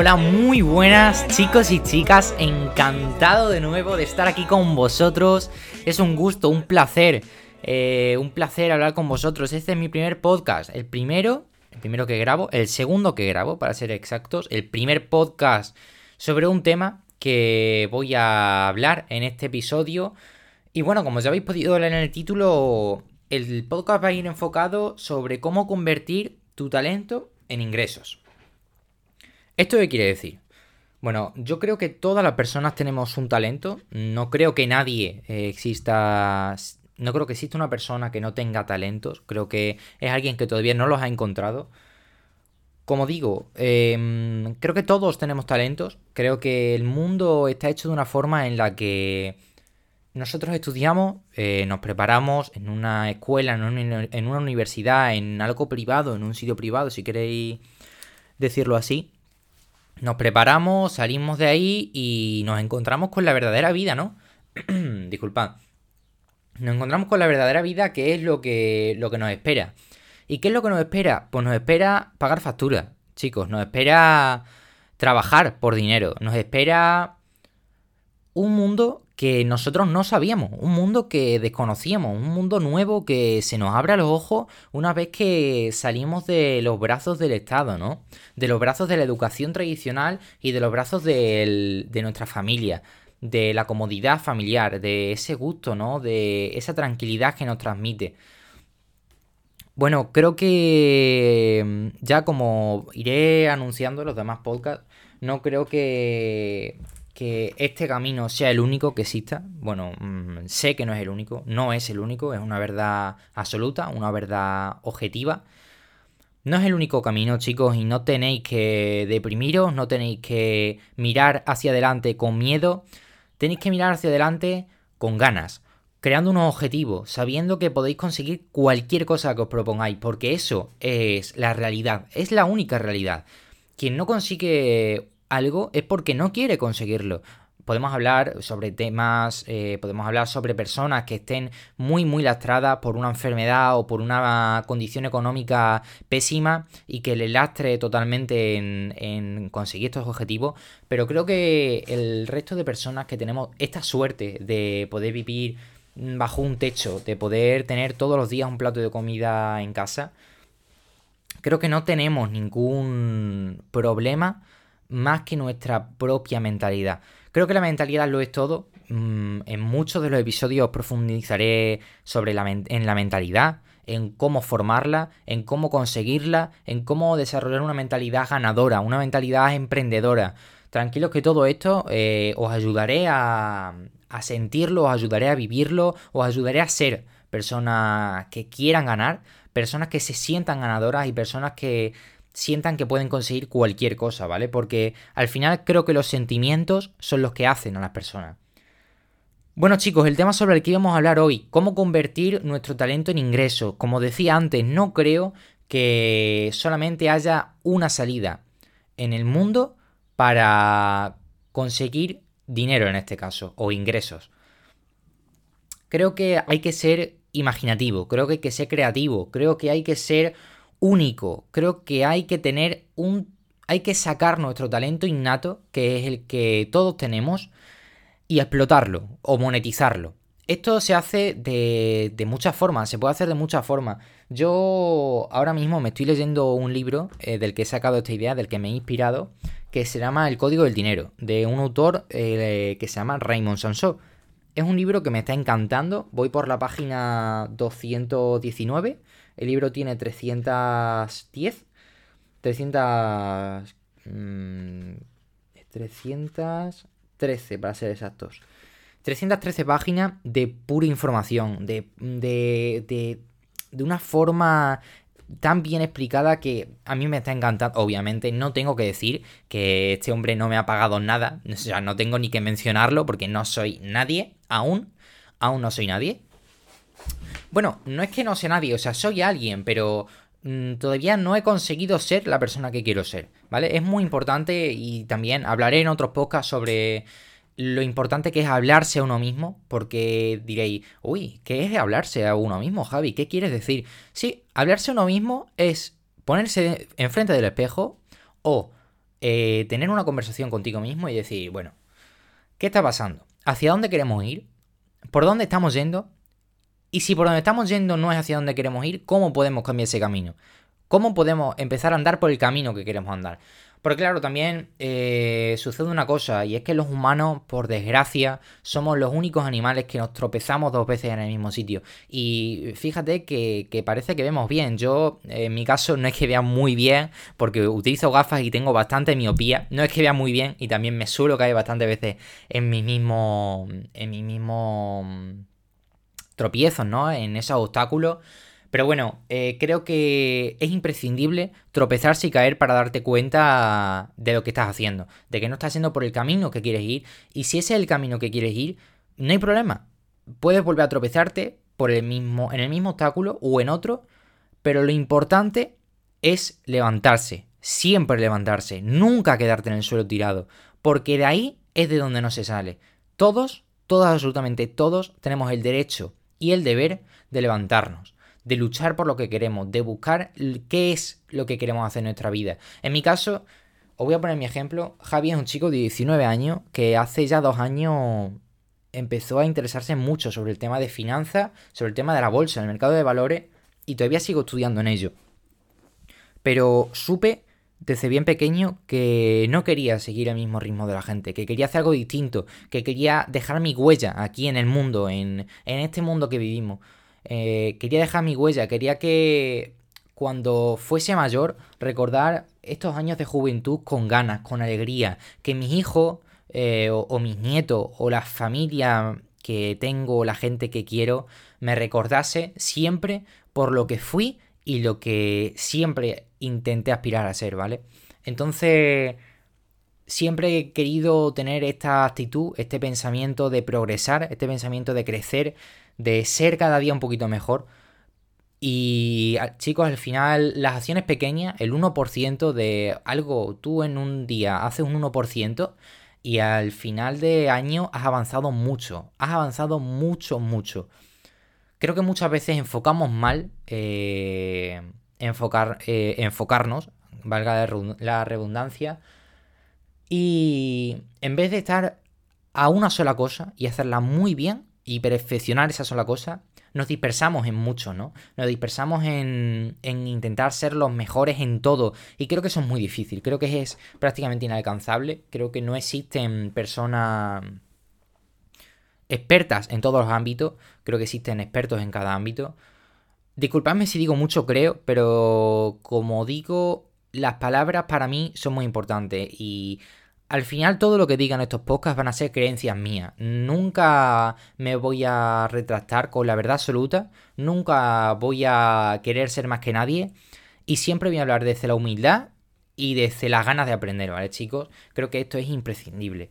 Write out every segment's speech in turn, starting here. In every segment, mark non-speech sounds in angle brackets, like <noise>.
Hola, muy buenas chicos y chicas, encantado de nuevo de estar aquí con vosotros. Es un gusto, un placer, eh, un placer hablar con vosotros. Este es mi primer podcast, el primero, el primero que grabo, el segundo que grabo, para ser exactos, el primer podcast sobre un tema que voy a hablar en este episodio. Y bueno, como ya habéis podido ver en el título, el podcast va a ir enfocado sobre cómo convertir tu talento en ingresos. ¿Esto qué quiere decir? Bueno, yo creo que todas las personas tenemos un talento. No creo que nadie eh, exista. No creo que exista una persona que no tenga talentos. Creo que es alguien que todavía no los ha encontrado. Como digo, em, creo que todos tenemos talentos. Creo que el mundo está hecho de una forma en la que nosotros estudiamos, eh, nos preparamos en una escuela, en una, en una universidad, en algo privado, en un sitio privado, si queréis decirlo así nos preparamos, salimos de ahí y nos encontramos con la verdadera vida, ¿no? <clears throat> Disculpad. Nos encontramos con la verdadera vida, que es lo que, lo que nos espera. ¿Y qué es lo que nos espera? Pues nos espera pagar facturas, chicos. Nos espera trabajar por dinero. Nos espera un mundo que nosotros no sabíamos, un mundo que desconocíamos, un mundo nuevo que se nos abre los ojos una vez que salimos de los brazos del Estado, ¿no? De los brazos de la educación tradicional y de los brazos de nuestra familia, de la comodidad familiar, de ese gusto, ¿no? De esa tranquilidad que nos transmite. Bueno, creo que mm, ya como iré anunciando los demás podcasts, no creo que que este camino sea el único que exista. Bueno, mm, sé que no es el único, no es el único, es una verdad absoluta, una verdad objetiva. No es el único camino, chicos, y no tenéis que deprimiros, no tenéis que mirar hacia adelante con miedo, tenéis que mirar hacia adelante con ganas, creando unos objetivos, sabiendo que podéis conseguir cualquier cosa que os propongáis, porque eso es la realidad, es la única realidad. Quien no consigue algo es porque no quiere conseguirlo. Podemos hablar sobre temas, eh, podemos hablar sobre personas que estén muy, muy lastradas por una enfermedad o por una condición económica pésima y que le lastre totalmente en, en conseguir estos objetivos. Pero creo que el resto de personas que tenemos esta suerte de poder vivir bajo un techo, de poder tener todos los días un plato de comida en casa, creo que no tenemos ningún problema más que nuestra propia mentalidad. Creo que la mentalidad lo es todo. Mm, en muchos de los episodios profundizaré sobre la, en la mentalidad, en cómo formarla, en cómo conseguirla, en cómo desarrollar una mentalidad ganadora, una mentalidad emprendedora. Tranquilos que todo esto eh, os ayudaré a, a sentirlo, os ayudaré a vivirlo, os ayudaré a ser personas que quieran ganar, personas que se sientan ganadoras y personas que sientan que pueden conseguir cualquier cosa, ¿vale? Porque al final creo que los sentimientos son los que hacen a las personas. Bueno chicos, el tema sobre el que íbamos a hablar hoy, cómo convertir nuestro talento en ingreso. Como decía antes, no creo que solamente haya una salida en el mundo para conseguir dinero en este caso, o ingresos. Creo que hay que ser imaginativo, creo que hay que ser creativo, creo que hay que ser único. Creo que hay que tener un... Hay que sacar nuestro talento innato, que es el que todos tenemos, y explotarlo o monetizarlo. Esto se hace de, de muchas formas, se puede hacer de muchas formas. Yo ahora mismo me estoy leyendo un libro eh, del que he sacado esta idea, del que me he inspirado, que se llama El Código del Dinero, de un autor eh, que se llama Raymond Sansó. Es un libro que me está encantando, voy por la página 219 el libro tiene 310. 300... 313 para ser exactos. 313 páginas de pura información, de, de, de, de, una forma tan bien explicada que a mí me está encantando. Obviamente no tengo que decir que este hombre no me ha pagado nada, o sea, no tengo ni que mencionarlo porque no soy nadie, aún, aún no soy nadie. Bueno, no es que no sea nadie, o sea, soy alguien, pero mm, todavía no he conseguido ser la persona que quiero ser, ¿vale? Es muy importante y también hablaré en otros podcasts sobre lo importante que es hablarse a uno mismo, porque diréis, uy, ¿qué es hablarse a uno mismo, Javi? ¿Qué quieres decir? Sí, hablarse a uno mismo es ponerse enfrente del espejo o eh, tener una conversación contigo mismo y decir, bueno, ¿qué está pasando? ¿Hacia dónde queremos ir? ¿Por dónde estamos yendo? Y si por donde estamos yendo no es hacia donde queremos ir, ¿cómo podemos cambiar ese camino? ¿Cómo podemos empezar a andar por el camino que queremos andar? Porque claro, también eh, sucede una cosa, y es que los humanos, por desgracia, somos los únicos animales que nos tropezamos dos veces en el mismo sitio. Y fíjate que, parece que vemos bien. Yo, en mi caso, no es que vea muy bien, porque utilizo gafas y tengo bastante miopía. No es que vea muy bien, y también me suelo caer bastantes veces en mi mismo. en mi mismo mm, tropiezos, ¿no? En esos obstáculos. Pero bueno, eh, creo que es imprescindible tropezarse y caer para darte cuenta de lo que estás haciendo, de que no estás yendo por el camino que quieres ir. Y si ese es el camino que quieres ir, no hay problema. Puedes volver a tropezarte por el mismo, en el mismo obstáculo o en otro, pero lo importante es levantarse, siempre levantarse, nunca quedarte en el suelo tirado, porque de ahí es de donde no se sale. Todos, todos, absolutamente todos, tenemos el derecho y el deber de levantarnos de luchar por lo que queremos, de buscar qué es lo que queremos hacer en nuestra vida. En mi caso, os voy a poner mi ejemplo. Javi es un chico de 19 años que hace ya dos años empezó a interesarse mucho sobre el tema de finanzas, sobre el tema de la bolsa, el mercado de valores, y todavía sigo estudiando en ello. Pero supe desde bien pequeño que no quería seguir el mismo ritmo de la gente, que quería hacer algo distinto, que quería dejar mi huella aquí en el mundo, en, en este mundo que vivimos. Eh, quería dejar mi huella, quería que cuando fuese mayor recordar estos años de juventud con ganas, con alegría, que mis hijos eh, o, mis nietos o la familia que tengo, la gente que quiero, me recordase siempre por lo que fui y lo que siempre intenté aspirar a ser, ¿vale? Entonces, siempre he querido tener esta actitud, este pensamiento de progresar, este pensamiento de crecer, de ser cada día un poquito mejor. Y chicos, al final las acciones pequeñas, el 1% de algo, tú en un día haces un 1% y al final de año has avanzado mucho, has avanzado mucho, mucho. Creo que muchas veces enfocamos mal, eh, enfocar, eh, enfocarnos, valga la redundancia, y en vez de estar a una sola cosa y hacerla muy bien, y perfeccionar esa sola cosa, nos dispersamos en mucho, ¿no? Nos dispersamos en, en, intentar ser los mejores en todo. Y creo que eso es muy difícil. Creo que es prácticamente inalcanzable. Creo que no existen personas expertas en todos los ámbitos. Creo que existen expertos en cada ámbito. Disculpadme si digo mucho, creo, pero como digo, las palabras para mí son muy importantes. Y al final todo lo que digan estos podcasts van a ser creencias mías. Nunca me voy a retractar con la verdad absoluta. Nunca voy a querer ser más que nadie. Y siempre voy a hablar desde la humildad y desde las ganas de aprender, ¿vale, chicos? Creo que esto es imprescindible.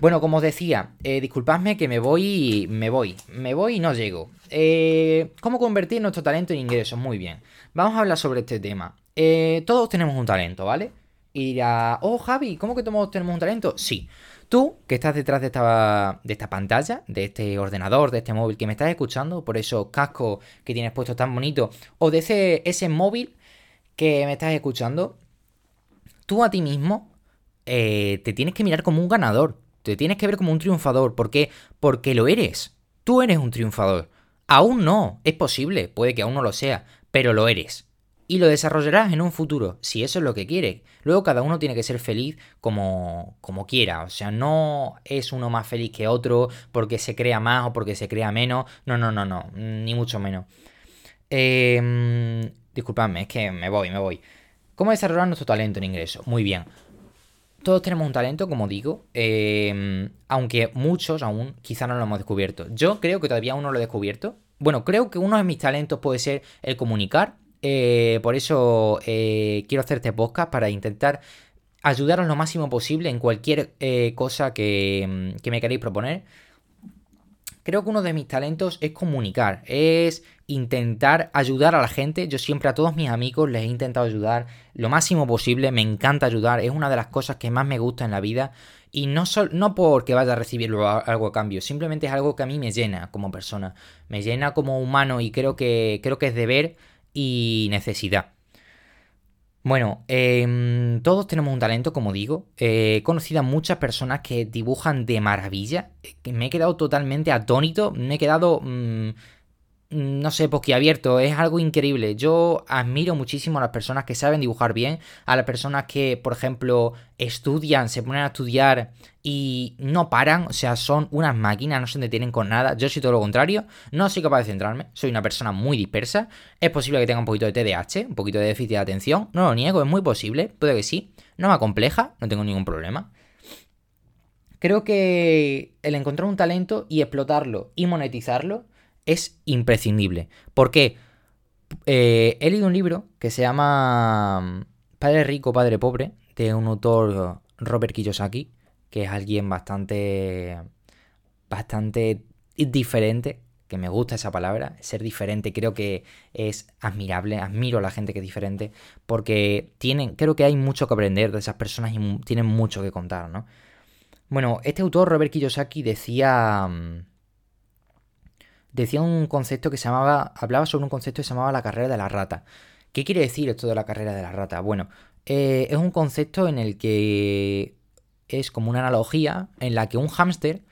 Bueno, como os decía, eh, disculpadme que me voy, me voy, me voy y no llego. Eh, ¿Cómo convertir nuestro talento en ingresos? Muy bien. Vamos a hablar sobre este tema. Eh, todos tenemos un talento, ¿vale? Y dirá, oh Javi, ¿cómo que todos tenemos un talento? Sí. Tú, que estás detrás de esta, de esta pantalla, de este ordenador, de este móvil que me estás escuchando, por esos cascos que tienes puesto tan bonito, o de ese, ese móvil que me estás escuchando, tú a ti mismo eh, te tienes que mirar como un ganador, te tienes que ver como un triunfador. ¿Por qué? Porque lo eres. Tú eres un triunfador. Aún no, es posible, puede que aún no lo sea, pero lo eres y lo desarrollarás en un futuro, si eso es lo que quieres. Luego cada uno tiene que ser feliz como, como quiera, o sea, no es uno más feliz que otro porque se crea más o porque se crea menos, no, no, no, no, ni mucho menos. Eh, disculpadme, es que me voy, me voy. ¿Cómo desarrollar nuestro talento en ingreso? Muy bien. Todos tenemos un talento, como digo, em, aunque muchos aún quizá no lo hemos descubierto. Yo creo que todavía aún no lo he descubierto. Bueno, creo que uno de mis talentos puede ser el comunicar, eh, por eso eh, quiero hacerte podcast para intentar ayudaros lo máximo posible en cualquier eh, cosa que, mm, que, me queréis proponer. Creo que uno de mis talentos es comunicar, es intentar ayudar a la gente. Yo siempre a todos mis amigos les he intentado ayudar lo máximo posible, me encanta ayudar, es una de las cosas que más me gusta en la vida y no, no porque vaya a recibir algo a cambio, simplemente es algo que a mí me llena como persona, me llena como humano y creo que, creo que es deber y necesidad. Bueno, em, todos tenemos un talento, como digo. he conocido a muchas personas que dibujan de maravilla. Me he quedado totalmente atónito. Me he quedado mm, no sé, abierto, es algo increíble. Yo admiro muchísimo a las personas que saben dibujar bien, a las personas que, por ejemplo, estudian, se ponen a estudiar y no paran, o sea, son unas máquinas, no se detienen con nada. Yo soy todo lo contrario, no soy capaz de centrarme, soy una persona muy dispersa. Es posible que tenga un poquito de TDAH, un poquito de déficit de atención, no lo niego, es muy posible, puede que sí. No me acompleja, no tengo ningún problema. Creo que el encontrar un talento y explotarlo y monetizarlo es imprescindible. Porque eh, he leído un libro que se llama mm, Padre Rico, Padre Pobre, de un autor Robert Kiyosaki, que es alguien bastante, bastante diferente, que me gusta esa palabra, ser diferente, creo que es admirable, admiro a la gente que es diferente, porque tienen, creo que hay mucho que aprender de esas personas y tienen mucho que contar, ¿no? Bueno, este autor, Robert Kiyosaki, decía... Decía un concepto que se llamaba, hablaba sobre un concepto que se llamaba la carrera de la rata. ¿Qué quiere decir esto de la carrera de la rata? Bueno, eh, es un concepto en el que es como una analogía en la que un hámster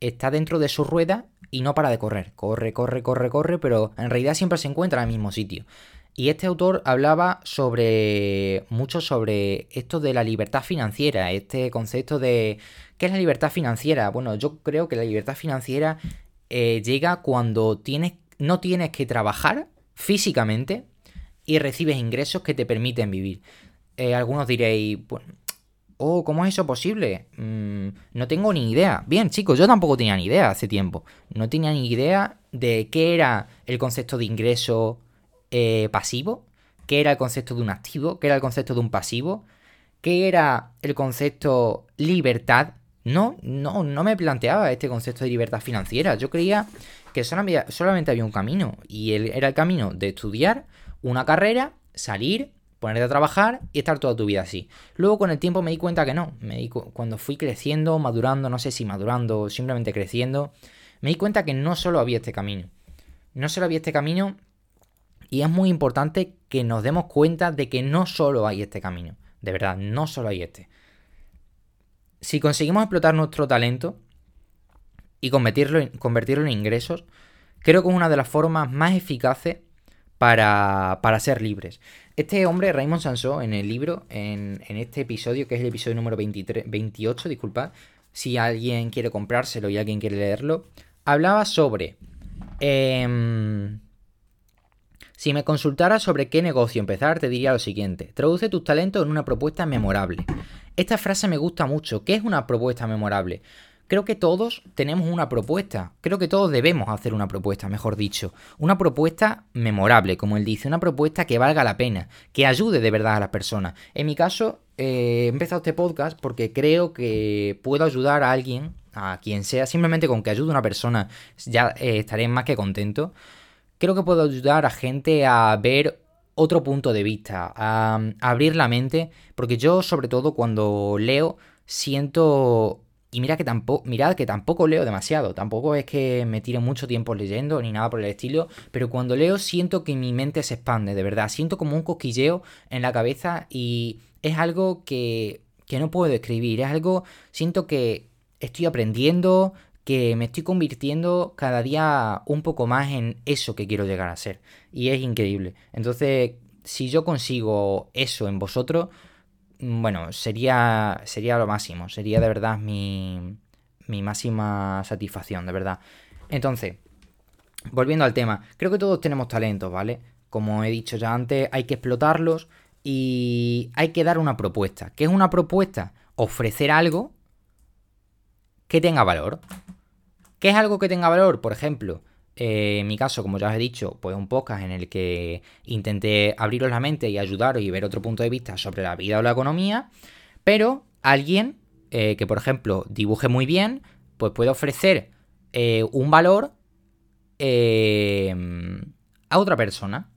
está dentro de su rueda y no para de correr. Corre, corre, corre, corre, pero en realidad siempre se encuentra en el mismo sitio. Y este autor hablaba sobre mucho sobre esto de la libertad financiera, este concepto de ¿qué es la libertad financiera? Bueno, yo creo que la libertad financiera eh, llega cuando tienes, no tienes que trabajar físicamente y recibes ingresos que te permiten vivir. Eh, algunos diréis, oh, ¿cómo es eso posible? Mm, no tengo ni idea. Bien, chicos, yo tampoco tenía ni idea hace tiempo. No tenía ni idea de qué era el concepto de ingreso eh, pasivo, qué era el concepto de un activo, qué era el concepto de un pasivo, qué era el concepto libertad, no, no, no me planteaba este concepto de libertad financiera. Yo creía que solamente había un camino. Y era el camino de estudiar una carrera, salir, ponerte a trabajar y estar toda tu vida así. Luego con el tiempo me di cuenta que no. Me cuando fui creciendo, madurando, no sé si madurando o simplemente creciendo, me di cuenta que no solo había este camino. No solo había este camino y es muy importante que nos demos cuenta de que no solo hay este camino. De verdad, no solo hay este si conseguimos explotar nuestro talento y convertirlo en, en ingresos, creo que es una de las formas más eficaces para, ser libres. Este hombre, Raymond Sansó, en el libro, en, este episodio, que es el episodio número 23, 28, disculpad, si alguien quiere comprárselo y alguien quiere leerlo, hablaba sobre... Em, si me consultara sobre qué negocio empezar, te diría lo siguiente. Traduce tus talentos en una propuesta memorable. Esta frase me gusta mucho. ¿Qué es una propuesta memorable? Creo que todos tenemos una propuesta. Creo que todos debemos hacer una propuesta, mejor dicho. Una propuesta memorable, como él dice. Una propuesta que valga la pena, que ayude de verdad a las personas. En mi caso, eh, he empezado este podcast porque creo que puedo ayudar a alguien, a quien sea, simplemente con que ayude a una persona, ya eh, estaré más que contento. Creo que puedo ayudar a gente a ver otro punto de vista, a, abrir la mente, porque yo sobre todo cuando leo siento y mira que tampoco, mirad que tampoco leo demasiado, tampoco es que me tire mucho tiempo leyendo ni nada por el estilo, pero cuando leo siento que mi mente se expande, de verdad, siento como un cosquilleo en la cabeza y es algo que, que no puedo escribir, es algo, siento que estoy aprendiendo, que me estoy convirtiendo cada día un poco más en eso que quiero llegar a ser. Y es increíble. Entonces, si yo consigo eso en vosotros, mm, bueno, sería, sería lo máximo. Sería de verdad mi, mi máxima satisfacción, de verdad. Entonces, volviendo al tema, creo que todos tenemos talentos, ¿vale? Como he dicho ya antes, hay que explotarlos y hay que dar una propuesta. ¿Qué es una propuesta? Ofrecer algo que tenga valor. ¿Qué es algo que tenga valor? Por ejemplo, eh, en mi caso, como ya os he dicho, pues un podcast en el que intenté abriros la mente y ayudaros y ver otro punto de vista sobre la vida o la economía, pero alguien eh, que, por ejemplo, dibuje muy bien, pues puede ofrecer eh, un valor a otra persona.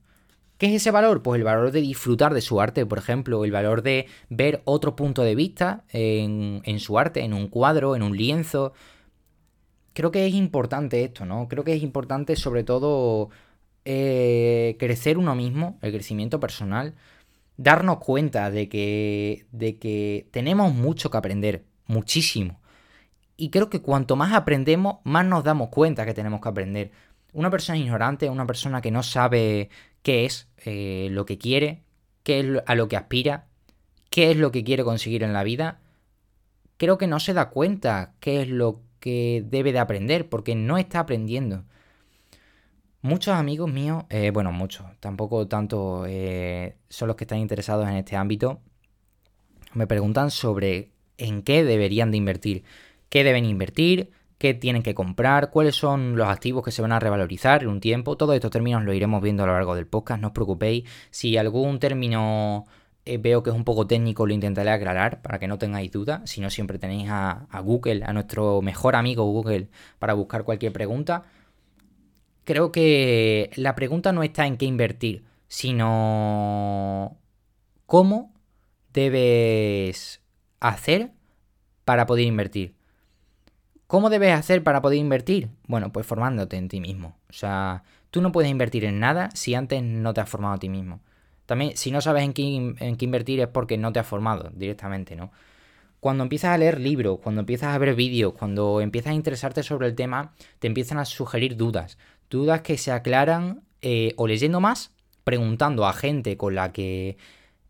¿Qué es ese valor? Pues el valor de disfrutar de su arte, por ejemplo, el valor de ver otro punto de vista en su arte, en un cuadro, en un lienzo. Creo que es importante esto, ¿no? Creo que es importante sobre todo eh, crecer uno mismo, el crecimiento personal, darnos cuenta de que, de que tenemos mucho que aprender, muchísimo. Y creo que cuanto más aprendemos, más nos damos cuenta que tenemos que aprender. Una persona ignorante, una persona que no sabe qué es eh, lo que quiere, qué es a lo que aspira, qué es lo que quiere conseguir en la vida, creo que no se da cuenta qué es lo que debe de aprender, porque no está aprendiendo. Muchos amigos míos, eh, bueno, muchos, tampoco tanto eh, son los que están interesados en este ámbito, me preguntan sobre en qué deberían de invertir, qué deben invertir, qué tienen que comprar, cuáles son los activos que se van a revalorizar en un tiempo. Todos estos términos los iremos viendo a lo largo del podcast, no os preocupéis. Si algún término eh, veo que es un poco técnico, lo intentaré aclarar para que no tengáis duda. Si no, siempre tenéis a, a Google, a nuestro mejor amigo Google, para buscar cualquier pregunta creo que la pregunta no está en qué invertir, sino cómo debes hacer para poder invertir. ¿Cómo debes hacer para poder invertir? Bueno, pues formándote en ti mismo. O sea, tú no puedes invertir en nada si antes no te has formado a ti mismo. También, si no sabes en qué, invertir es porque no te has formado directamente, ¿no? Cuando empiezas a leer libros, cuando empiezas a ver vídeos, cuando empiezas a interesarte sobre el tema, te empiezan a sugerir dudas dudas que se aclaran eh, o leyendo más, preguntando a gente con la que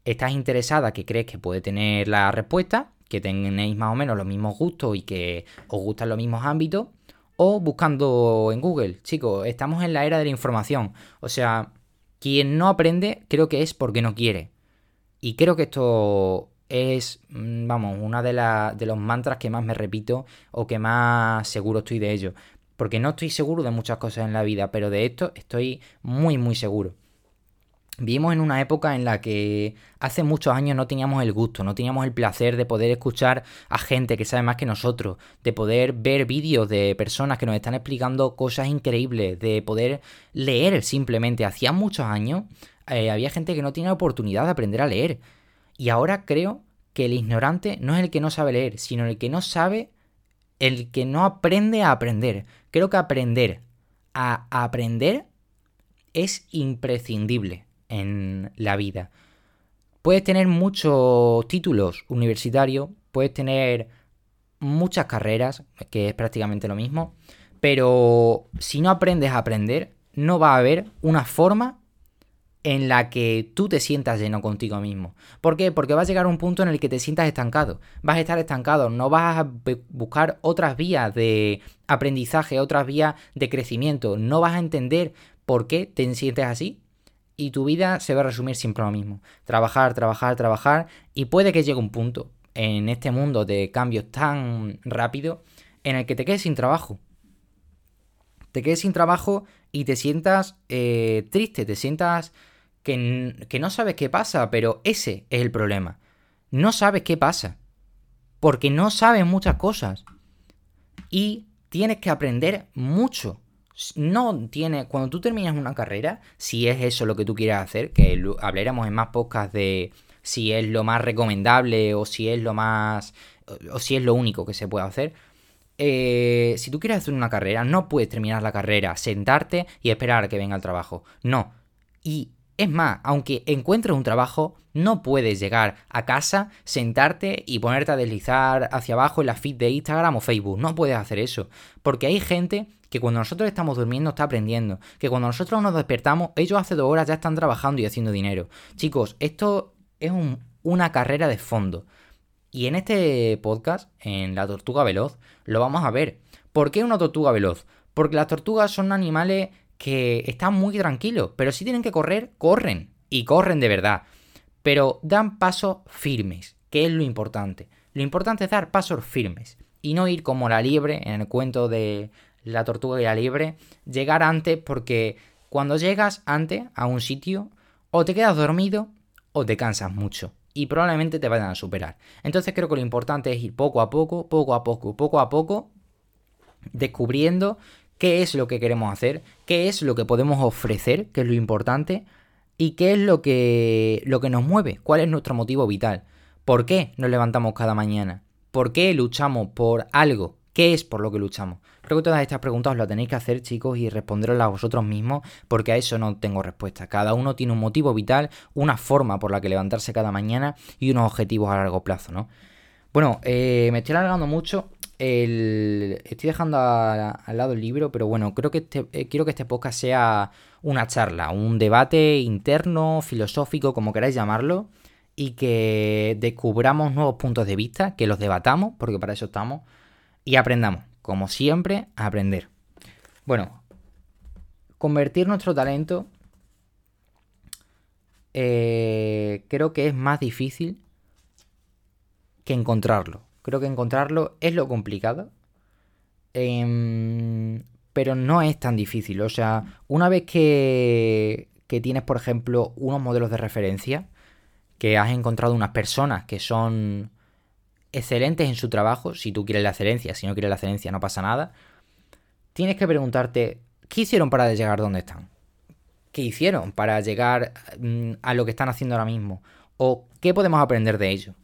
estás interesada, que crees que puede tener la respuesta, que tenéis más o menos los mismos gustos y que os gustan los mismos ámbitos, o buscando en Google. Chicos, estamos en la era de la información. O sea, quien no aprende creo que es porque no quiere. Y creo que esto es, mm, vamos, una de, de los mantras que más me repito o que más seguro estoy de ello porque no estoy seguro de muchas cosas en la vida, pero de esto estoy muy, muy seguro. Vivimos en una época en la que hace muchos años no teníamos el gusto, no teníamos el placer de poder escuchar a gente que sabe más que nosotros, de poder ver vídeos de personas que nos están explicando cosas increíbles, de poder leer simplemente. Hacía muchos años eh, había gente que no tenía oportunidad de aprender a leer. Y ahora creo que el ignorante no es el que no sabe leer, sino el que no sabe el que no aprende a aprender. Creo que aprender a aprender es imprescindible en la vida. Puedes tener muchos títulos universitarios, puedes tener muchas carreras, que es prácticamente lo mismo, pero si no aprendes a aprender, no va a haber una forma en la que tú te sientas lleno contigo mismo. ¿Por qué? Porque vas a llegar un punto en el que te sientas estancado. Vas a estar estancado, no vas a buscar otras vías de aprendizaje, otras vías de crecimiento. No vas a entender por qué te sientes así. Y tu vida se va a resumir siempre lo mismo. Trabajar, trabajar, trabajar. Y puede que llegue un punto en este mundo de cambios tan rápido en el que te quedes sin trabajo. Te quedes sin trabajo y te sientas eh, triste, te sientas que, no sabes qué pasa, pero ese es el problema. No sabes qué pasa. Porque no sabes muchas cosas. Y tienes que aprender mucho. No tiene. Cuando tú terminas una carrera, si es eso lo que tú quieras hacer, que hablaremos en más podcasts de si es lo más recomendable o si es lo más. o si es lo único que se puede hacer. Eh, si tú quieres hacer una carrera, no puedes terminar la carrera, sentarte y esperar a que venga el trabajo. No. Y es más, aunque encuentres un trabajo, no puedes llegar a casa, sentarte y ponerte a deslizar hacia abajo en la feed de Instagram o Facebook. No puedes hacer eso. Porque hay gente que cuando nosotros estamos durmiendo está aprendiendo. Que cuando nosotros nos despertamos, ellos hace dos horas ya están trabajando y haciendo dinero. Chicos, esto es una carrera de fondo. Y en este podcast, en la tortuga veloz, lo vamos a ver. ¿Por qué una tortuga veloz? Porque las tortugas son animales que están muy tranquilos, pero si tienen que correr, corren. Y corren de verdad. Pero dan pasos firmes, que es lo importante. Lo importante es dar pasos firmes y no ir como la liebre en el cuento de la tortuga y la llegar antes porque cuando llegas antes a un sitio o te quedas dormido o te cansas mucho y probablemente te vayan a superar. Entonces creo que lo importante es ir poco a poco, poco a poco, poco a poco descubriendo qué es lo que queremos hacer, qué es lo que podemos ofrecer, que es lo importante, y qué es lo que, lo que nos mueve, cuál es nuestro motivo vital, por qué nos levantamos cada mañana, por qué luchamos por algo, qué es por lo que luchamos. Creo que todas estas preguntas os las tenéis que hacer, chicos, y responderlas a vosotros mismos, porque a eso no tengo respuesta. Cada uno tiene un motivo vital, una forma por la que levantarse cada mañana y unos objetivos a largo plazo, ¿no? Bueno, eh, me estoy alargando mucho. Estoy dejando al lado el libro, pero bueno, creo que este, eh, quiero que este podcast sea una charla, un debate interno, filosófico, como queráis llamarlo, y que descubramos nuevos puntos de vista, que los debatamos, porque para eso estamos, y aprendamos, como siempre, a aprender. Bueno, convertir nuestro talento eh, creo que es más difícil que encontrarlo. Creo que encontrarlo es lo complicado. Em, pero no es tan difícil. O sea, una vez que, que tienes, por ejemplo, unos modelos de referencia, que has encontrado unas personas que son excelentes en su trabajo, si tú quieres la excelencia, si no quieres la excelencia no pasa nada, tienes que preguntarte, ¿qué hicieron para llegar donde están? ¿Qué hicieron para llegar mm, a lo que están haciendo ahora mismo? ¿O qué podemos aprender de ello?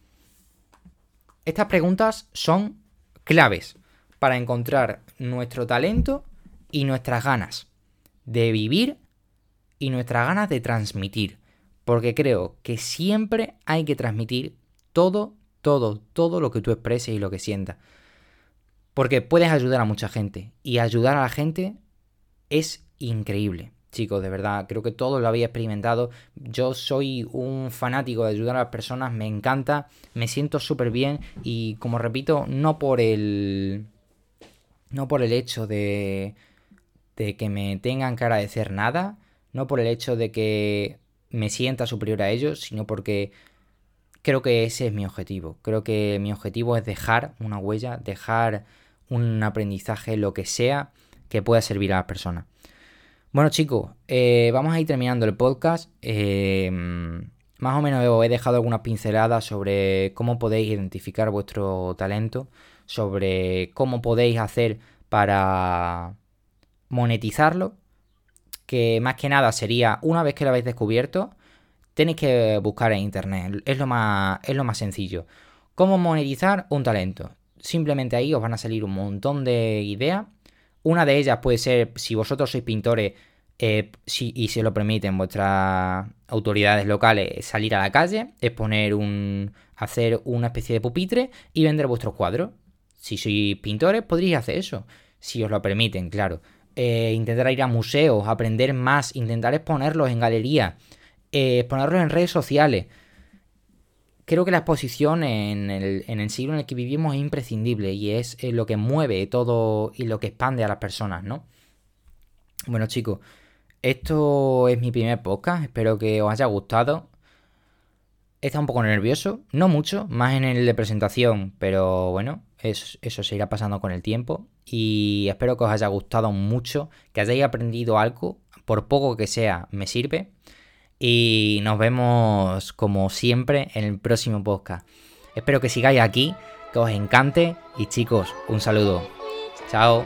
Estas preguntas son claves para encontrar nuestro talento y nuestras ganas de vivir y nuestras ganas de transmitir. Porque creo que siempre hay que transmitir todo, todo, todo lo que tú expreses y lo que sientas. Porque puedes ayudar a mucha gente. Y ayudar a la gente es increíble. Chicos, de verdad, creo que todos lo habéis experimentado. Yo soy un fanático de ayudar a las personas, me encanta, me siento súper bien y como repito, no por el... No por el hecho de, de que me tengan que agradecer nada, no por el hecho de que me sienta superior a ellos, sino porque creo que ese es mi objetivo. Creo que mi objetivo es dejar una huella, dejar un aprendizaje, lo que sea, que pueda servir a las personas. Bueno chicos, eh, vamos a ir terminando el podcast. Eh, más o menos os he dejado algunas pinceladas sobre cómo podéis identificar vuestro talento, sobre cómo podéis hacer para monetizarlo, que más que nada sería, una vez que lo habéis descubierto, tenéis que buscar en internet, es lo más, es lo más sencillo. ¿Cómo monetizar un talento? Simplemente ahí os van a salir un montón de ideas una de ellas puede ser, si vosotros sois pintores eh, y se lo permiten vuestras autoridades locales, salir a la calle, exponer un. hacer una especie de pupitre y vender vuestros cuadros. Si sois pintores, podríais hacer eso. Si os lo permiten, claro. Eh, intentar ir a museos, aprender más, intentar exponerlos en galerías, eh, en redes sociales creo que la exposición en el, siglo en el que vivimos es imprescindible y es, lo que mueve todo y lo que expande a las personas, ¿no? Bueno, chicos, esto es mi primer podcast, espero que os haya gustado. He estado un poco nervioso, no mucho, más en el de presentación, pero bueno, eso, eso se irá pasando con el tiempo. Y espero que os haya gustado mucho, que hayáis aprendido algo, por poco que sea, me sirve. Y nos vemos como siempre en el próximo podcast. Espero que sigáis aquí, que os encante y chicos, un saludo. Chao.